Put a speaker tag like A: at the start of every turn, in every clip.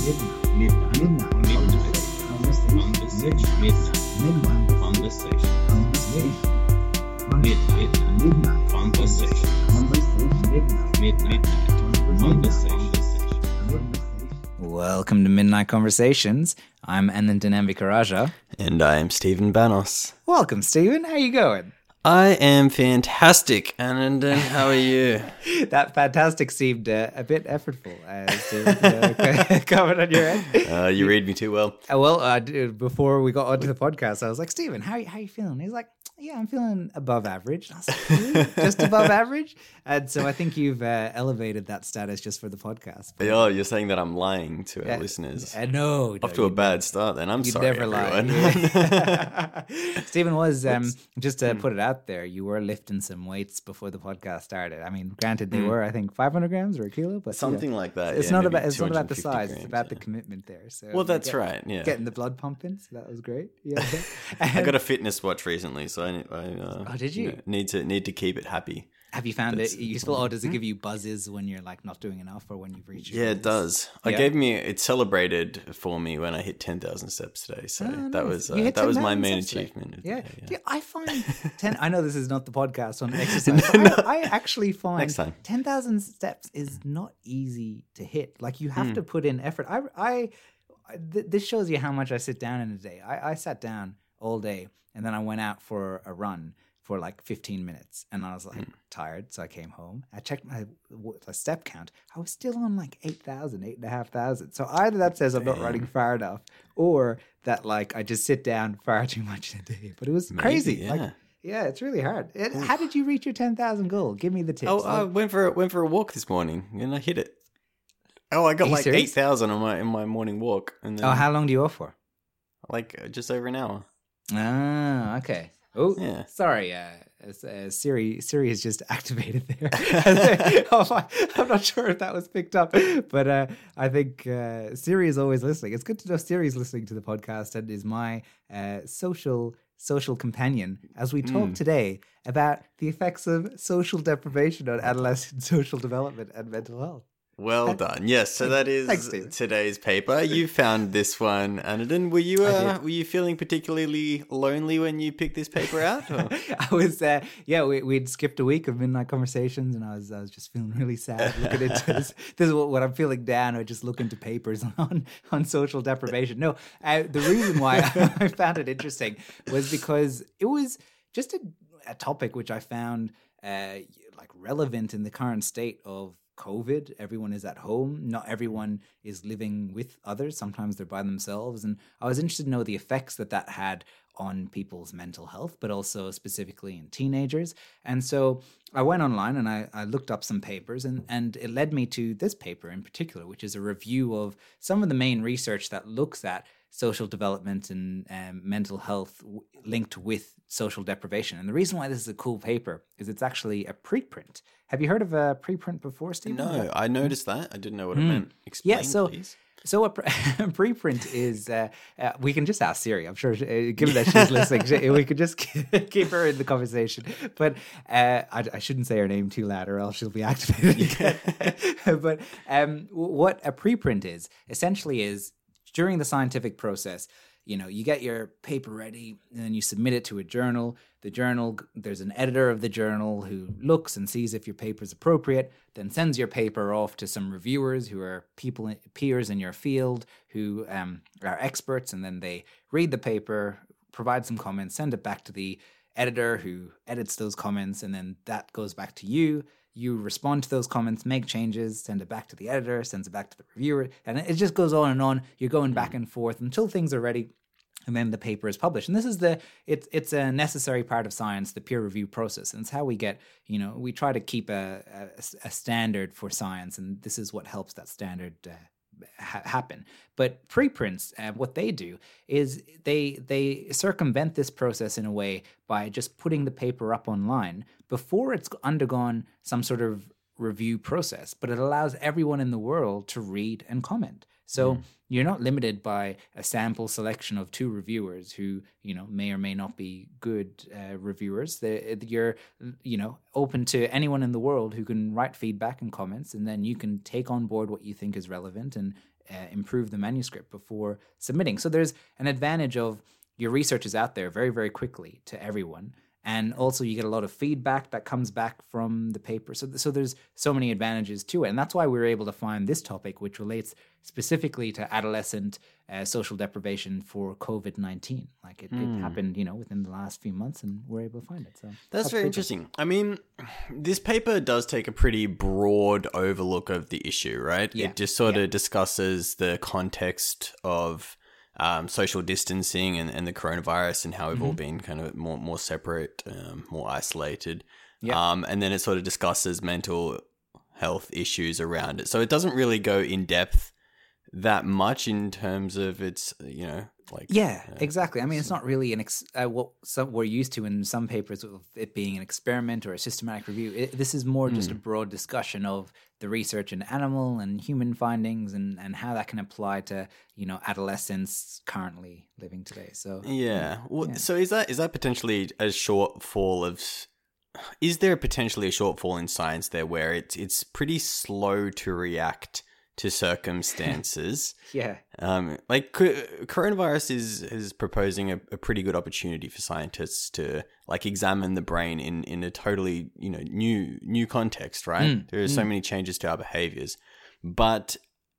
A: Midnight.
B: Midnight.
A: Midnight.
B: Conversation.
A: Midnight.
B: Conversation.
A: Conversation.
B: Midnight.
A: Midnight.
B: Conversation.
A: Conversation. Midnight.
B: Midnight. Conversation.
C: Welcome to Midnight Conversations. I'm Anandan Ambikaraja.
D: And I am Stephen Banos.
C: Welcome, Stephen. How you going?
D: I am fantastic. And uh, how are you?
C: that fantastic seemed uh, a bit effortful. Uh, to, uh, comment on your end.
D: Uh, you read me too well.
C: Uh, well, uh, before we got onto the podcast, I was like, Stephen, how how you feeling? He's like, Yeah, I'm feeling above average. I was like, "Really? just above average. And so I think you've uh, elevated that status just for the podcast.
D: Oh, you're saying that I'm lying to our
C: Uh,
D: listeners.
C: Uh, no,
D: Off
C: no,
D: to a bad start then. I'm
C: You'd
D: sorry,
C: never lie. Stephen was um, just to put it out there. You were lifting some weights before the podcast started. I mean, granted, they
D: Hmm.
C: were I think 500 grams or a kilo, but you
D: Something like that.
C: It's
D: yeah,
C: not about it's not about the
D: 250
C: size. It's
D: grams,
C: about the commitment there. So
D: Well, that's
C: get-
D: right. Yeah.
C: Getting the blood pumping, so that was great. Yeah.
D: I got a fitness watch recently, so I, I uh,
C: Oh, did you?
D: know, need to need to keep it happy.
C: Have you found it useful, or does it give you buzzes when you're like not doing enough, or when you've reached?
D: Yeah, it does. I gave me it celebrated for me when I hit ten thousand steps today. So
C: Oh,
D: that
C: nice.
D: was uh, that was my main achievement.
C: Yeah.
D: day,
C: Yeah, I find ten. I know this is not the podcast on exercise. I, I actually find ten thousand steps is not easy to hit. Like you have
D: Hmm.
C: to put in effort. I, I, th- this shows you how much I sit down in a day. I, I sat down all day, and then I went out for a run for like 15 minutes and I was like
D: Hmm.
C: tired. So I came home. I checked my, my step count. I was still on like 8,000, 8,500. So either that says I'm not running far enough or that like I just sit down far too much in a day. But it was
D: Maybe,
C: crazy.
D: yeah.
C: Like, yeah, it's really hard. It, how did you reach your 10,000 goal? Give me the tips.
D: Oh, I went for went for a walk this morning and I hit it. Oh, I got like
C: serious?
D: eight thousand on my in my morning walk, and then
C: oh, how long do you go for?
D: like uh, just over an hour.
C: Ah, okay. Oh,
D: Yeah.
C: sorry. Uh, uh, Siri, Siri has just activated there. oh, I'm not sure if that was picked up, but uh, I think uh, Siri is always listening. It's good to know Siri is listening to the podcast and is my uh, social social companion as we talk today about the effects of social deprivation on adolescent social development and mental health.
D: Well done. Yes, so that is
C: Thanks,
D: today's paper. You found this one, Anandan. Were you uh, were you feeling particularly lonely when you picked this paper out?
C: I was, uh, yeah, we, we'd skipped a week of midnight conversations, and I was, I was just feeling really sad looking into this. This is what, what I'm feeling down. I just look into papers on on social deprivation. No, uh, the reason why I found it interesting was because it was just a, a topic which I found uh, like relevant in the current state of COVID. Everyone is at home. Not everyone is living with others. Sometimes they're by themselves. And I was interested to know the effects that that had on people's mental health, but also specifically in teenagers. And so I went online and I, I looked up some papers, and, and it led me to this paper in particular, which is a review of some of the main research that looks at social development and um, mental health w- linked with social deprivation. And the reason why this is a cool paper is it's actually a preprint. Have you heard of a preprint before, Steve?
D: no, I noticed that. I didn't know what it meant. Explain,
C: Hmm. Yeah, so
D: please.
C: so a, pre- a preprint is uh, uh, we can just ask Siri. I'm sure, she- uh, given that she's listening, she- we could just keep her in the conversation. But uh, I, I shouldn't say her name too loud, or else she'll be activated but um, what a preprint is essentially is during the scientific process. You know, you get your paper ready, and then you submit it to a journal. The journal, there's an editor of the journal who looks and sees if your paper is appropriate, then sends your paper off to some reviewers who are people peers in your field who um, are experts, and then they read the paper, provide some comments, send it back to the editor who edits those comments, and then that goes back to you. You respond to those comments, make changes, send it back to the editor, sends it back to the reviewer, and it just goes on and on. You're going back and forth until things are ready and then the paper is published and this is the it's it's a necessary part of science the peer review process and it's how we get you know we try to keep a, a, a standard for science and this is what helps that standard uh, ha- happen. But preprints uh, what they do is they they circumvent this process in a way by just putting the paper up online before it's undergone some sort of review process but it allows everyone in the world to read and comment so you're not limited by a sample selection of two reviewers who you know may or may not be good uh, reviewers. They, you're you know open to anyone in the world who can write feedback and comments, and then you can take on board what you think is relevant and uh, improve the manuscript before submitting. So there's an advantage of your research is out there very, very quickly to everyone. And also, you get a lot of feedback that comes back from the paper. So, so there's so many advantages to it, and that's why we were able to find this topic, which relates specifically to adolescent uh, social deprivation for COVID nineteen. Like it, it happened, you know, within the last few months, and we're able to find it. So
D: That's, very interesting. I mean, this paper does take a pretty broad overlook of the issue, right?
C: Yeah,
D: It just sort of discusses the context of um, social distancing and, and the coronavirus and how we've
C: Mm-hmm.
D: all been kind of more more separate, um, more isolated.
C: Yeah.
D: Um, and then it sort of discusses mental health issues around it. So it doesn't really go in depth that much in terms of its, you know, like
C: Yeah, exactly. I mean, it's not really an ex- uh, what some we're used to in some papers of it being an experiment or a systematic review. It, this is more just a broad discussion of the research in animal and human findings and and how that can apply to you know adolescents currently living today. So
D: Yeah. Well,
C: Yeah.
D: So is that is that potentially a shortfall of? Is there potentially a shortfall in science there where it's it's pretty slow to react to circumstances?
C: yeah,
D: um, like coronavirus is is proposing a, a pretty good opportunity for scientists to like examine the brain in in a totally you know new new context. Right.
C: Mm,
D: There are so many changes to our behaviors, but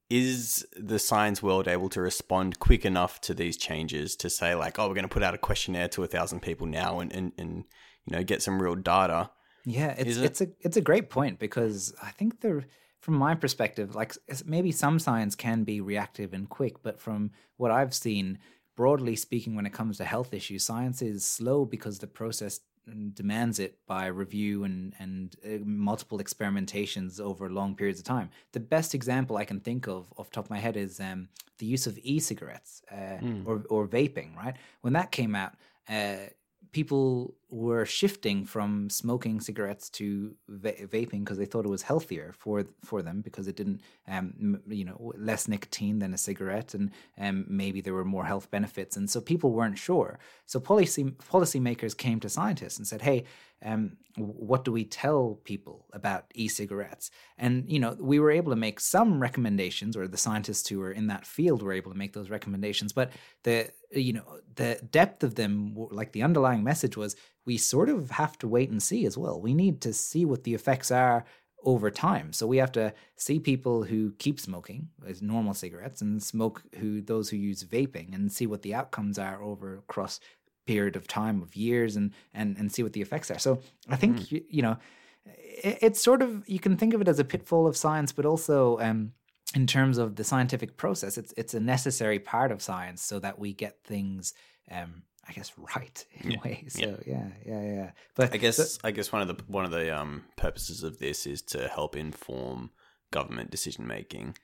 D: is the science world able to respond quick enough to these changes to say like oh we're going to put out a questionnaire to a thousand people now and, and, and you know get some real data
C: Yeah, it's
D: it?
C: it's a it's a great point because I think there, from my perspective, like maybe some science can be reactive and quick, but from what I've seen, broadly speaking, when it comes to health issues, science is slow because the process mm, demands it by review and and uh, multiple experimentations over long periods of time. The best example I can think of off the top of my head is um, the use of e-cigarettes uh, or or vaping. Right when that came out. Uh, people were shifting from smoking cigarettes to va- vaping because they thought it was healthier for for them because it didn't um you know less nicotine than a cigarette and um maybe there were more health benefits. And so people weren't sure. So policy policymakers came to scientists and said hey um what do we tell people about e-cigarettes? And you know we were able to make some recommendations or the scientists who were in that field were able to make those recommendations. But the you know the depth of them like the underlying message was we sort of have to wait and see as well. We need to see what the effects are over time. So we have to see people who keep smoking as normal cigarettes and smoke who those who use vaping and see what the outcomes are over across period of time of years and and and see what the effects are. So i think you, you know it, it's sort of you can think of it as a pitfall of science but also um in terms of the scientific process it's it's a necessary part of science so that we get things um i guess right in a way so yeah yeah yeah, but
D: i guess i guess one of the one of the um purposes of this is to help inform government decision making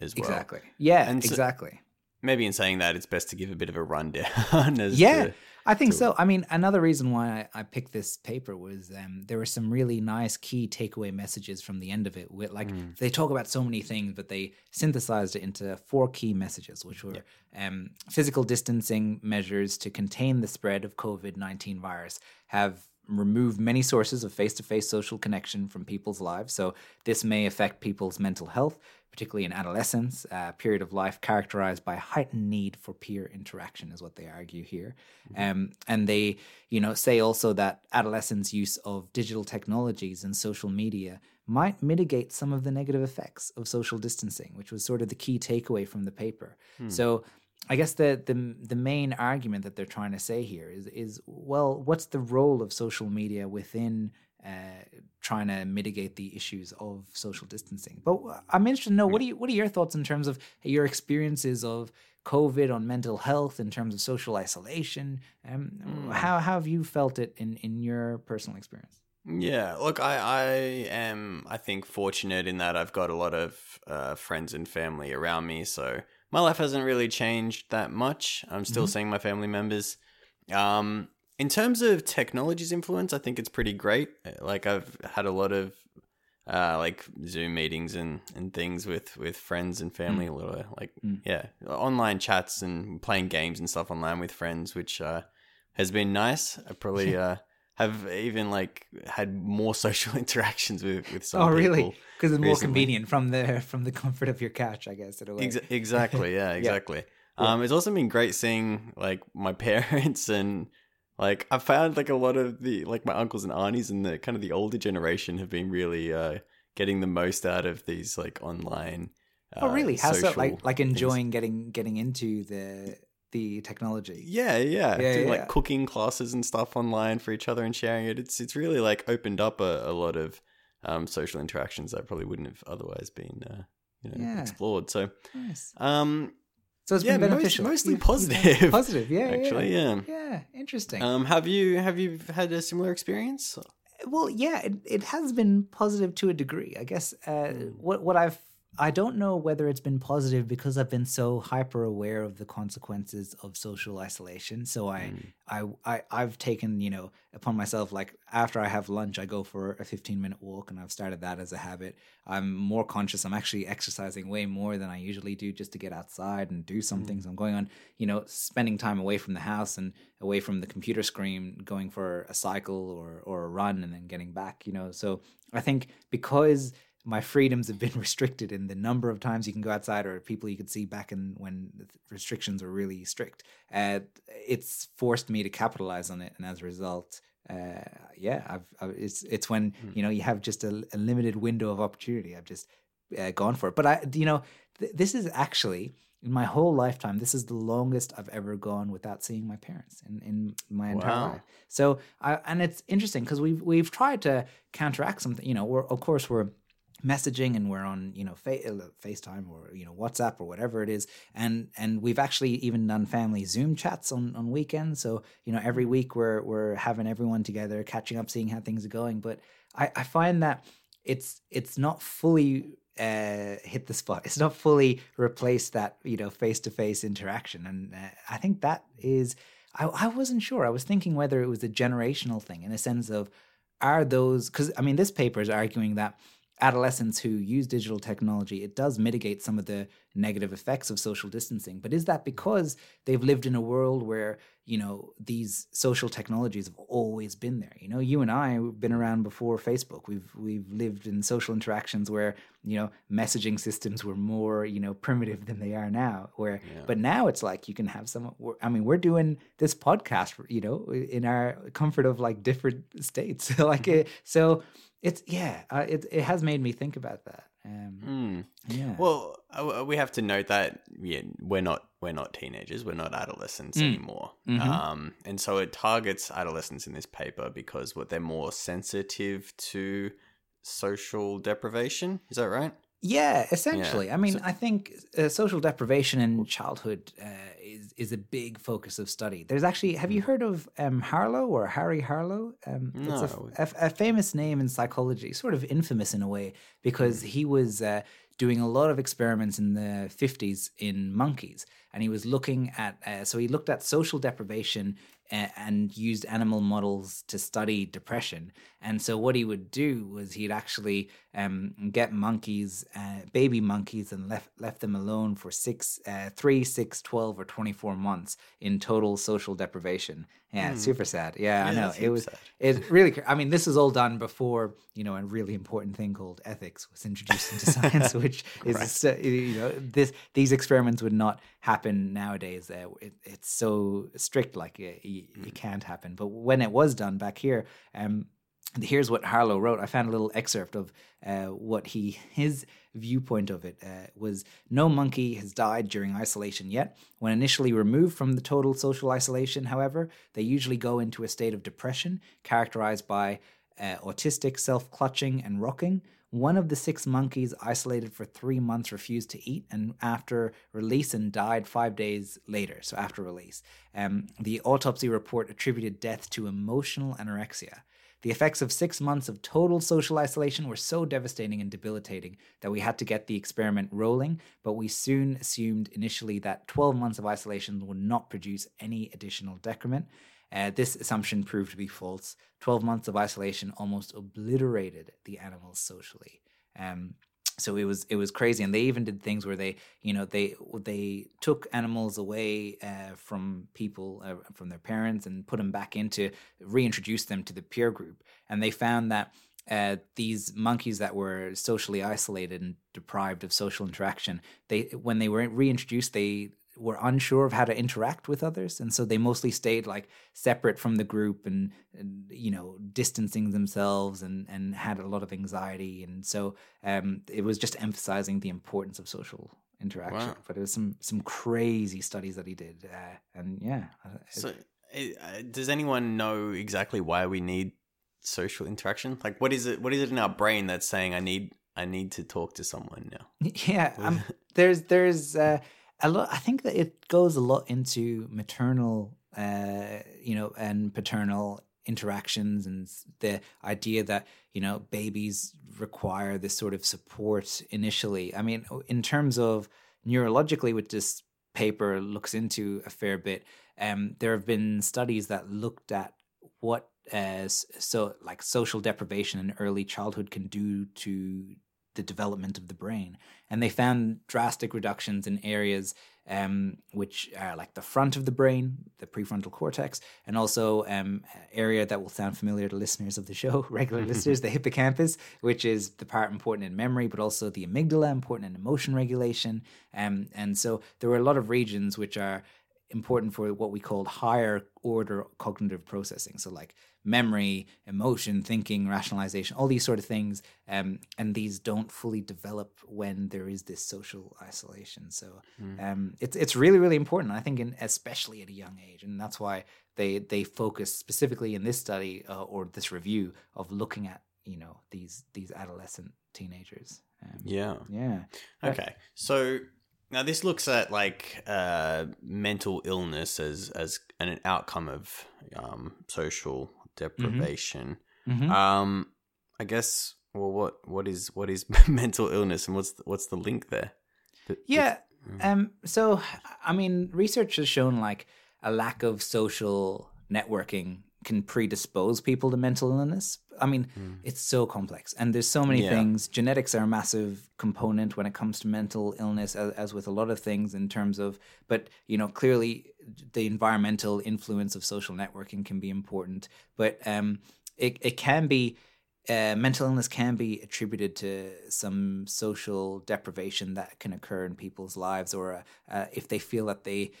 D: as well.
C: Exactly. Yeah
D: so-
C: exactly.
D: maybe in saying that it's best to give a bit of a rundown as
C: yeah
D: to,
C: i think so. I mean another reason why i, I picked this paper was um, there were some really nice key takeaway messages from the end of it with like they talk about so many things but they synthesized it into four key messages which were um, physical distancing measures to contain the spread of covid-19 virus have removed many sources of face-to-face social connection from people's lives so this may affect people's mental health particularly in adolescence, a period of life characterized by heightened need for peer interaction, is what they argue here. Um, and they, you know, say also that adolescents' use of digital technologies and social media might mitigate some of the negative effects of social distancing, which was sort of the key takeaway from the paper. So. I guess the, the the main argument that they're trying to say here is is well, what's the role of social media within uh, trying to mitigate the issues of social distancing. But I'm interested to know what do you what are your thoughts in terms of your experiences of COVID on mental health in terms of social isolation? Um, How how have you felt it in in your personal experience?
D: Yeah, look, I, I am, I think, fortunate in that I've got a lot of uh, friends and family around me. So my life hasn't really changed that much. I'm still seeing my family members. Um, in terms of technology's influence, I think it's pretty great. Like I've had a lot of uh, like Zoom meetings and, and things with, with friends and family. A lot of like yeah, online chats and playing games and stuff online with friends, which uh, has been nice. I probably uh, have even like had more social interactions with with some
C: oh, really? Because it's more
D: recently.
C: convenient from the from the comfort of your couch, I guess. In a way.
D: Ex- exactly. Yeah. Exactly. Um, it's also been great seeing like my parents and like I found like a lot of the like my uncles and aunties and the kind of the older generation have been really uh, getting the most out of these like online.
C: oh,
D: uh,
C: really? How so?
D: social
C: Like like
D: things.
C: enjoying getting getting into the the technology.
D: Yeah, yeah,
C: Yeah,
D: doing
C: yeah.
D: like cooking classes and stuff online for each other and sharing it. It's it's really like opened up a, a lot of um, social interactions that probably wouldn't have otherwise been uh, you know
C: Yeah.
D: explored. So
C: Nice.
D: um,
C: So it's
D: Yeah,
C: been
D: most-
C: beneficial.
D: mostly
C: You've- you've
D: positive,
C: Positive, yeah, yeah,
D: actually, yeah.
C: yeah. Interesting.
D: Um, have you have you had a similar experience?
C: well, yeah, it, it has been positive to a degree. I guess uh,
D: Hmm.
C: what what I've I don't know whether it's been positive because I've been so hyper aware of the consequences of social isolation. So I,
D: Hmm.
C: I, I, I've taken, you know, upon myself, like after I have lunch, I go for a 15 minute walk and I've started that as a habit. I'm more conscious. I'm actually exercising way more than I usually do just to get outside and do some things. I'm going on, you know, spending time away from the house and away from the computer screen, going for a cycle or, or a run and then getting back, you know. So I think because my freedoms have been restricted in the number of times you can go outside or people you could see back in when the restrictions were really strict. Uh, it's forced me to capitalize on it, and as a result, uh, yeah, I've, I've it's it's when you know you have just a, a limited window of opportunity. I've just uh, gone for it. But I, you know, th- this is actually in my whole lifetime. This is the longest I've ever gone without seeing my parents in in my entire
D: Wow.
C: life. So, I, and it's interesting because we've we've tried to counteract something. You know, we're of course we're messaging and we're on you know fa- uh, FaceTime or you know WhatsApp or whatever it is, and and we've actually even done family Zoom chats on on weekends. So you know every week we're we're having everyone together, catching up, seeing how things are going. But I, I find that it's it's not fully uh, hit the spot. It's not fully replaced that you know face to face interaction, and uh, I think that is. I, I wasn't sure. I was thinking whether it was a generational thing in a sense of are those because I mean this paper is arguing that adolescents who use digital technology it does mitigate some of the negative effects of social distancing but is that because they've lived in a world where you know these social technologies have always been there? You know you and i have been around before facebook. We've we've lived in social interactions where you know messaging systems were more you know primitive than they are now where but now it's like you can have some i mean we're doing this podcast you know in our comfort of like different states. Like
D: Mm-hmm.
C: it, so it's yeah uh, it, it has made me think about that. Um
D: Hmm.
C: yeah.
D: Well, we have to note that yeah, we're not we're not teenagers, we're not adolescents
C: Mm.
D: anymore,
C: Mhm.
D: um, and so it targets adolescents in this paper because what they're more sensitive to social deprivation. Is that right?
C: Yeah, essentially. I mean,
D: So-
C: I think uh, social deprivation in childhood uh, is is a big focus of study. There's actually, have you heard of um, Harlow or Harry Harlow? Um, It's a,
D: No.
C: f- a- a famous name in psychology, sort of infamous in a way, because he was uh, doing a lot of experiments in the 50s in monkeys, and he was looking at. Uh, so he looked at social deprivation and used animal models to study depression. And so what he would do was he'd actually um, get monkeys, uh, baby monkeys, and left left them alone for six, uh, three, six, 12, or twenty four months in total social deprivation. Yeah, super sad. Yeah, I
D: Hmm.
C: Know it was.
D: sad.
C: It really. I mean, this is all done before you know a really important thing called ethics was introduced into science, which is so- you know this these experiments would not happen nowadays. Uh, it, it's so strict, like it, it,
D: Mm.
C: it can't happen. But when it was done back here, um, here's what Harlow wrote. I found a little excerpt of uh, what he his viewpoint of it uh, was. No monkey has died during isolation yet. When initially removed from the total social isolation, however, they usually go into a state of depression characterized by uh, autistic self-clutching and rocking. One of the six monkeys isolated for three months refused to eat, and after release and died five days later. So after release, um, the autopsy report attributed death to emotional anorexia. The effects of six months of total social isolation were so devastating and debilitating that we had to get the experiment rolling, but we soon assumed initially that 12 months of isolation would not produce any additional decrement. Uh, this assumption proved to be false. 12 months of isolation almost obliterated the animals socially. Um, so it was it was crazy and they even did things where they you know they they took animals away uh, from people uh, from their parents and put them back into reintroduce them to the peer group and they found that uh, these monkeys that were socially isolated and deprived of social interaction they when they were reintroduced they were unsure of how to interact with others and so they mostly stayed like separate from the group and, and you know distancing themselves and and had a lot of anxiety and so um it was just emphasizing the importance of social interaction
D: Wow.
C: but it was some some crazy studies that he did uh, and yeah uh, it-
D: So, uh, does anyone know exactly why we need social interaction? Like, what is it? What is it in our brain that's saying I need I need to talk to someone now?
C: yeah um, there's there's uh, a lot i think that it goes a lot into maternal uh, you know and paternal interactions and the idea that you know babies require this sort of support initially. I mean in terms of neurologically which this paper looks into a fair bit um, there have been studies that looked at what uh, so like social deprivation in early childhood can do to the development of the brain and they found drastic reductions in areas um, which are like the front of the brain, the prefrontal cortex, and also um, area that will sound familiar to listeners of the show, regular listeners, the hippocampus, which is the part important in memory, but also the amygdala, important in emotion regulation. Um, and so there were a lot of regions which are important for what we call higher order cognitive processing. So like memory, emotion, thinking, rationalization, all these sort of things. Um, and these don't fully develop when there is this social isolation. So um, it's it's really really important. I think, in, especially at a young age, and that's why they they focus specifically in this study uh, or this review of looking at you know these these adolescent teenagers. Um,
D: Yeah.
C: yeah.
D: Okay. So now this looks at like uh, mental illness as as an outcome of um, social deprivation.
C: Mhm.
D: Um, I guess. Well, what what is what is mental illness, and what's the, what's the link there? But-
C: Yeah. Um. So, I mean, research has shown like a lack of social networking can predispose people to mental illness. I mean, it's so complex, and there's so many
D: Yeah.
C: things. Genetics are a massive component when it comes to mental illness, as, as with a lot of things in terms of. But you know, clearly, the environmental influence of social networking can be important. But um, it it can be uh, mental illness can be attributed to some social deprivation that can occur in people's lives, or uh, uh, if they feel that they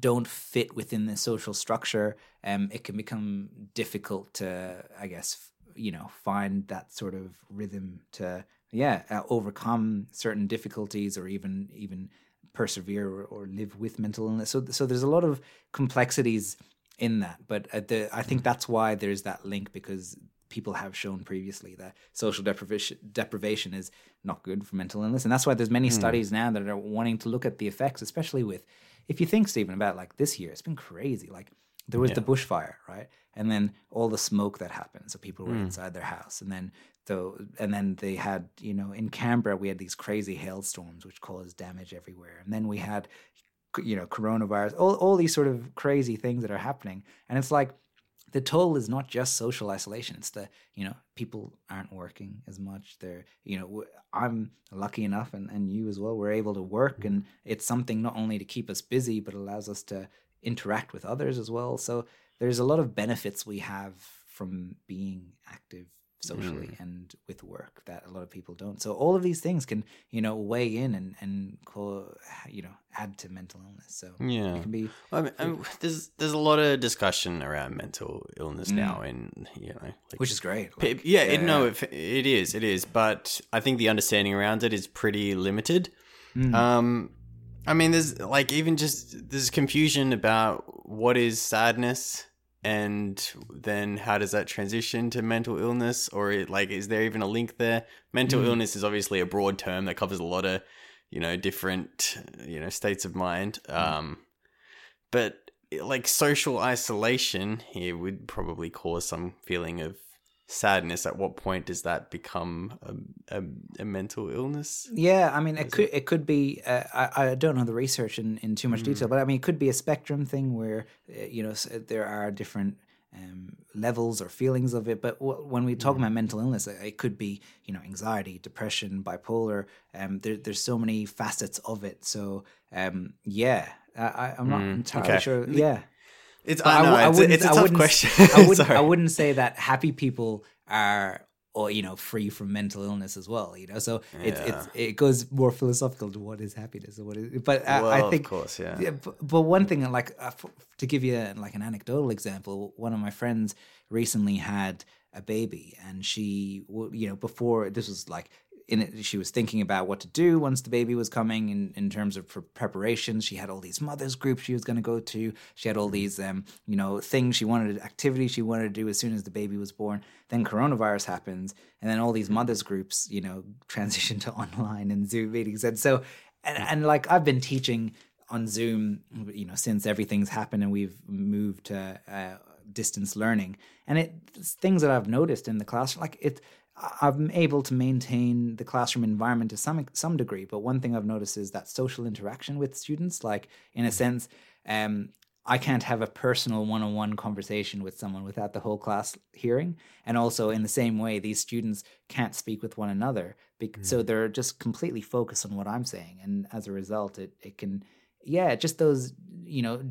C: don't fit within the social structure, um, it can become difficult to, I guess, you know, find that sort of rhythm to, yeah, uh, overcome certain difficulties, or even even persevere or, or live with mental illness. So, so there's a lot of complexities in that, but uh, the, I think that's why there's that link because people have shown previously that social deprivation deprivation is not good for mental illness, and that's why there's many studies now that are wanting to look at the effects, especially with if you think Stephen about like this year, it's been crazy. Like there was the bushfire, right, and then all the smoke that happened, so people were hmm. inside their house, and then the and then they had you know in Canberra we had these crazy hailstorms which caused damage everywhere, and then we had you know coronavirus, all all these sort of crazy things that are happening, and it's like the toll is not just social isolation. It's the you know people aren't working as much. They're you know I'm lucky enough and, and you as well we're able to work. And it's something not only to keep us busy but allows us to interact with others as well so there's a lot of benefits we have from being active socially and with work that a lot of people don't so all of these things can you know weigh in and and co- you know add to mental illness so
D: Yeah.
C: it can be
D: I mean, I mean, there's there's a lot of discussion around mental illness now, and you know, like,
C: Mm. which is great like,
D: yeah, It, no, it, it is, it is, but I think the understanding around it is pretty limited.
C: Mm.
D: Um, I mean, there's like even just there's confusion about what is sadness, and then how does that transition to mental illness, or it, like is there even a link there? Mental
C: Mm.
D: illness is obviously a broad term that covers a lot of you know different you know states of mind.
C: Mm.
D: Um, but like social isolation here would probably cause some feeling of sadness at what point does that become a, a, a mental illness
C: Yeah, I mean, it could it could be. Uh, I I don't know the research in, in too much detail, but I mean, it could be a spectrum thing where uh, you know there are different um, levels or feelings of it. But w- when we talk
D: Mm.
C: about mental illness, it it could be you know anxiety, depression, bipolar. Um, there, there's so many facets of it. So um, yeah, I, I'm not
D: Mm,
C: entirely
D: okay.
C: sure. Yeah.
D: It's, I know,
C: w-
D: it's, a-
C: wouldn't-
D: it's a
C: I
D: tough question.
C: I wouldn't, I wouldn't say that happy people are, or you know, free from mental illness as well. You know, so it's it's it goes more philosophical to what is happiness and what is. But uh,
D: Well,
C: I think,
D: of course, yeah.
C: yeah, but, but one thing, like uh, f- to give you like an anecdotal example, one of my friends recently had a baby, and she, you know, before this was like in it, she was thinking about what to do once the baby was coming in, in terms of pre- preparations. She had all these mothers groups she was going to go to. She had all these, um, you know, things she wanted, activities she wanted to do as soon as the baby was born. Then coronavirus happens, and then all these mothers groups, you know, transition to online and Zoom meetings. And so, and, and like I've been teaching on Zoom, you know, since everything's happened and we've moved to uh, distance learning, and it things that I've noticed in the classroom, like it. I'm able to maintain the classroom environment to some some degree, but one thing I've noticed is that social interaction with students, like in a sense, um, I can't have a personal one-on-one conversation with someone without the whole class hearing, and also in the same way, these students can't speak with one another, bec- so they're just completely focused on what I'm saying, and as a result, it it can, yeah, just those you know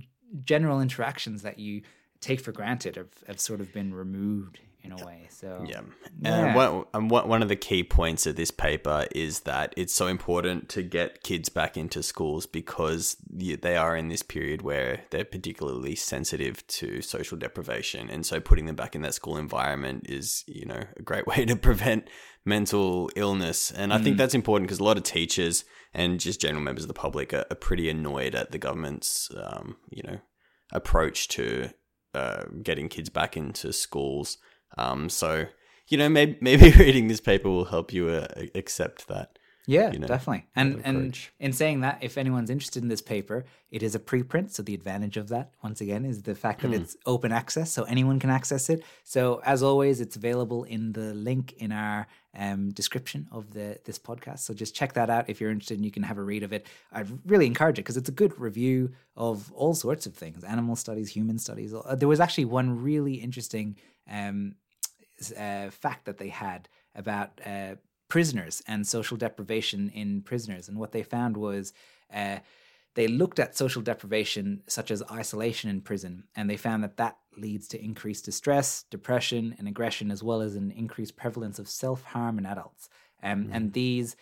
C: general interactions that you take for granted have, have sort of been removed in a way. So
D: Yeah.
C: Yeah.
D: And one, and one one of the key points of this paper is that it's so important to get kids back into schools because they are in this period where they're particularly sensitive to social deprivation. And so putting them back in that school environment is, you know, a great way to prevent mental illness. And I think that's important because a lot of teachers and just general members of the public are, are pretty annoyed at the government's, um, you know, approach to uh, getting kids back into schools. Um, so you know, maybe maybe reading this paper will help you uh, accept that.
C: Yeah,
D: you know,
C: definitely. And and in saying that, if anyone's interested in this paper, it is a preprint. So the advantage of that, once again, is the fact that it's open access, so anyone can access it. So as always, it's available in the link in our um, description of the this podcast. So just check that out if you're interested, and you can have a read of it. I'd really encourage it because it's a good review of all sorts of things: animal studies, human studies. Uh, there was actually one really interesting. Um, uh, fact that they had about uh, prisoners and social deprivation in prisoners. And what they found was uh, they looked at social deprivation, such as isolation in prison, and they found that that leads to increased distress, depression, and aggression, as well as an increased prevalence of self harm in adults. Um, And these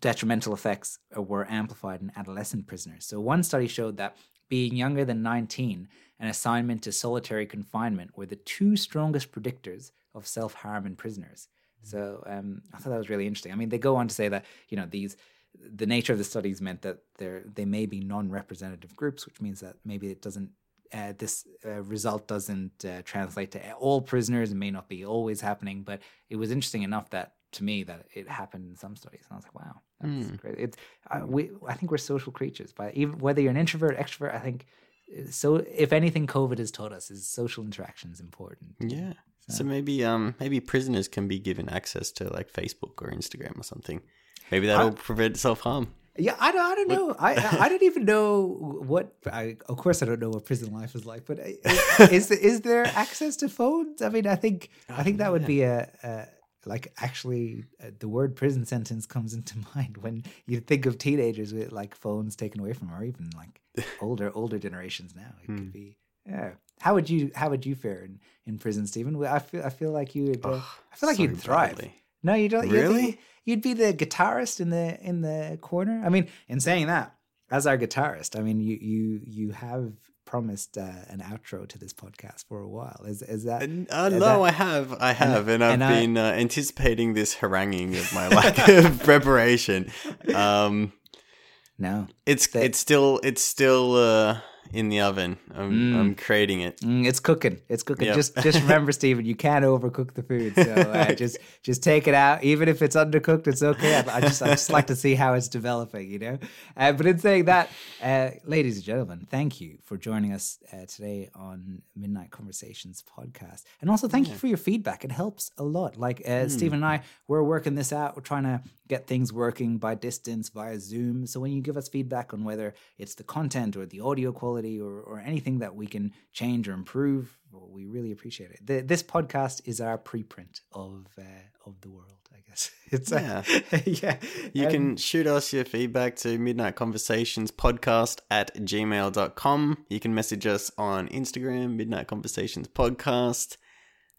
C: detrimental effects were amplified in adolescent prisoners. So, one study showed that being younger than 19 and assignment to solitary confinement were the two strongest predictors of self harm in prisoners. So, um, I thought that was really interesting. I mean, they go on to say that, you know, these. The nature of the studies meant that there they may be non-representative groups, which means that maybe it doesn't uh, this uh, result doesn't uh, translate to all prisoners. It may not be always happening, but it was interesting enough that to me that it happened in some studies, and I was like, wow, that's great. It's uh, we I think we're social creatures, but even whether you're an introvert, extrovert, I think uh, so. If anything, COVID has taught us is social interaction is important.
D: Yeah. So maybe um maybe prisoners can be given access to like Facebook or Instagram or something. Maybe that'll prevent self harm.
C: Yeah, I don't, I don't know. I I don't even know what. I, of course, I don't know what prison life is like. But uh, is is there access to phones? I mean, I think I think that would be a, a like actually uh, the word prison sentence comes into mind when you think of teenagers with like phones taken away from, them, or even like older older generations now. It could be. Yeah. How would you How would you fare in, in prison, Stephen? I feel I feel like you would. Uh, I feel like
D: so
C: you'd thrive.
D: badly.
C: No, you don't. You'd
D: Really?
C: be, you'd be the guitarist in the in the corner. I mean, in saying that, as our guitarist, I mean, you you you have promised uh, an outro to this podcast for a while. Is is that?
D: Uh,
C: is
D: no,
C: that-
D: I have, I have, and, I've
C: and I-
D: been uh, anticipating this haranguing of my lack of preparation. Um,
C: no.
D: it's
C: That-
D: it's still it's still uh, in the oven. I'm I'm creating it.
C: Mm, it's cooking. It's cooking.
D: Yep.
C: Just just remember, Stephen, you can't overcook the food. So uh, just just take it out, even if it's undercooked. It's okay. I, I just I just like to see how it's developing. You know. Uh, but in saying that, uh, ladies and gentlemen, thank you for joining us uh, today on Midnight Conversations podcast, and also thank you for your feedback. It helps a lot. Like uh, Stephen and I, we're working this out. We're trying to get things working by distance via Zoom. So when you give us feedback on whether it's the content or the audio quality or, or anything that we can change or improve, well, we really appreciate it. The, this podcast is our preprint of uh, of the world, I guess. It's
D: Yeah.
C: uh, yeah.
D: You
C: Um,
D: can shoot us your feedback to midnight conversations podcast at gmail.com. You can message us on Instagram, midnight conversations podcast.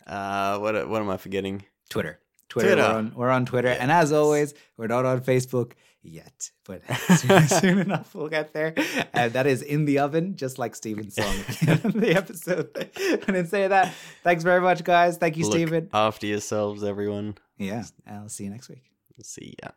D: Uh, what, what am I forgetting?
C: Twitter. Twitter.
D: Twitter.
C: We're, on, we're on Twitter. And as always, we're not on Facebook yet, but soon, soon enough we'll get there. And that is in the oven, just like Stephen's song at the end of the episode. and in saying that, thanks very much, guys. Thank you,
D: Look
C: Steven.
D: after yourselves, everyone.
C: Yeah. I'll see you next week.
D: See ya.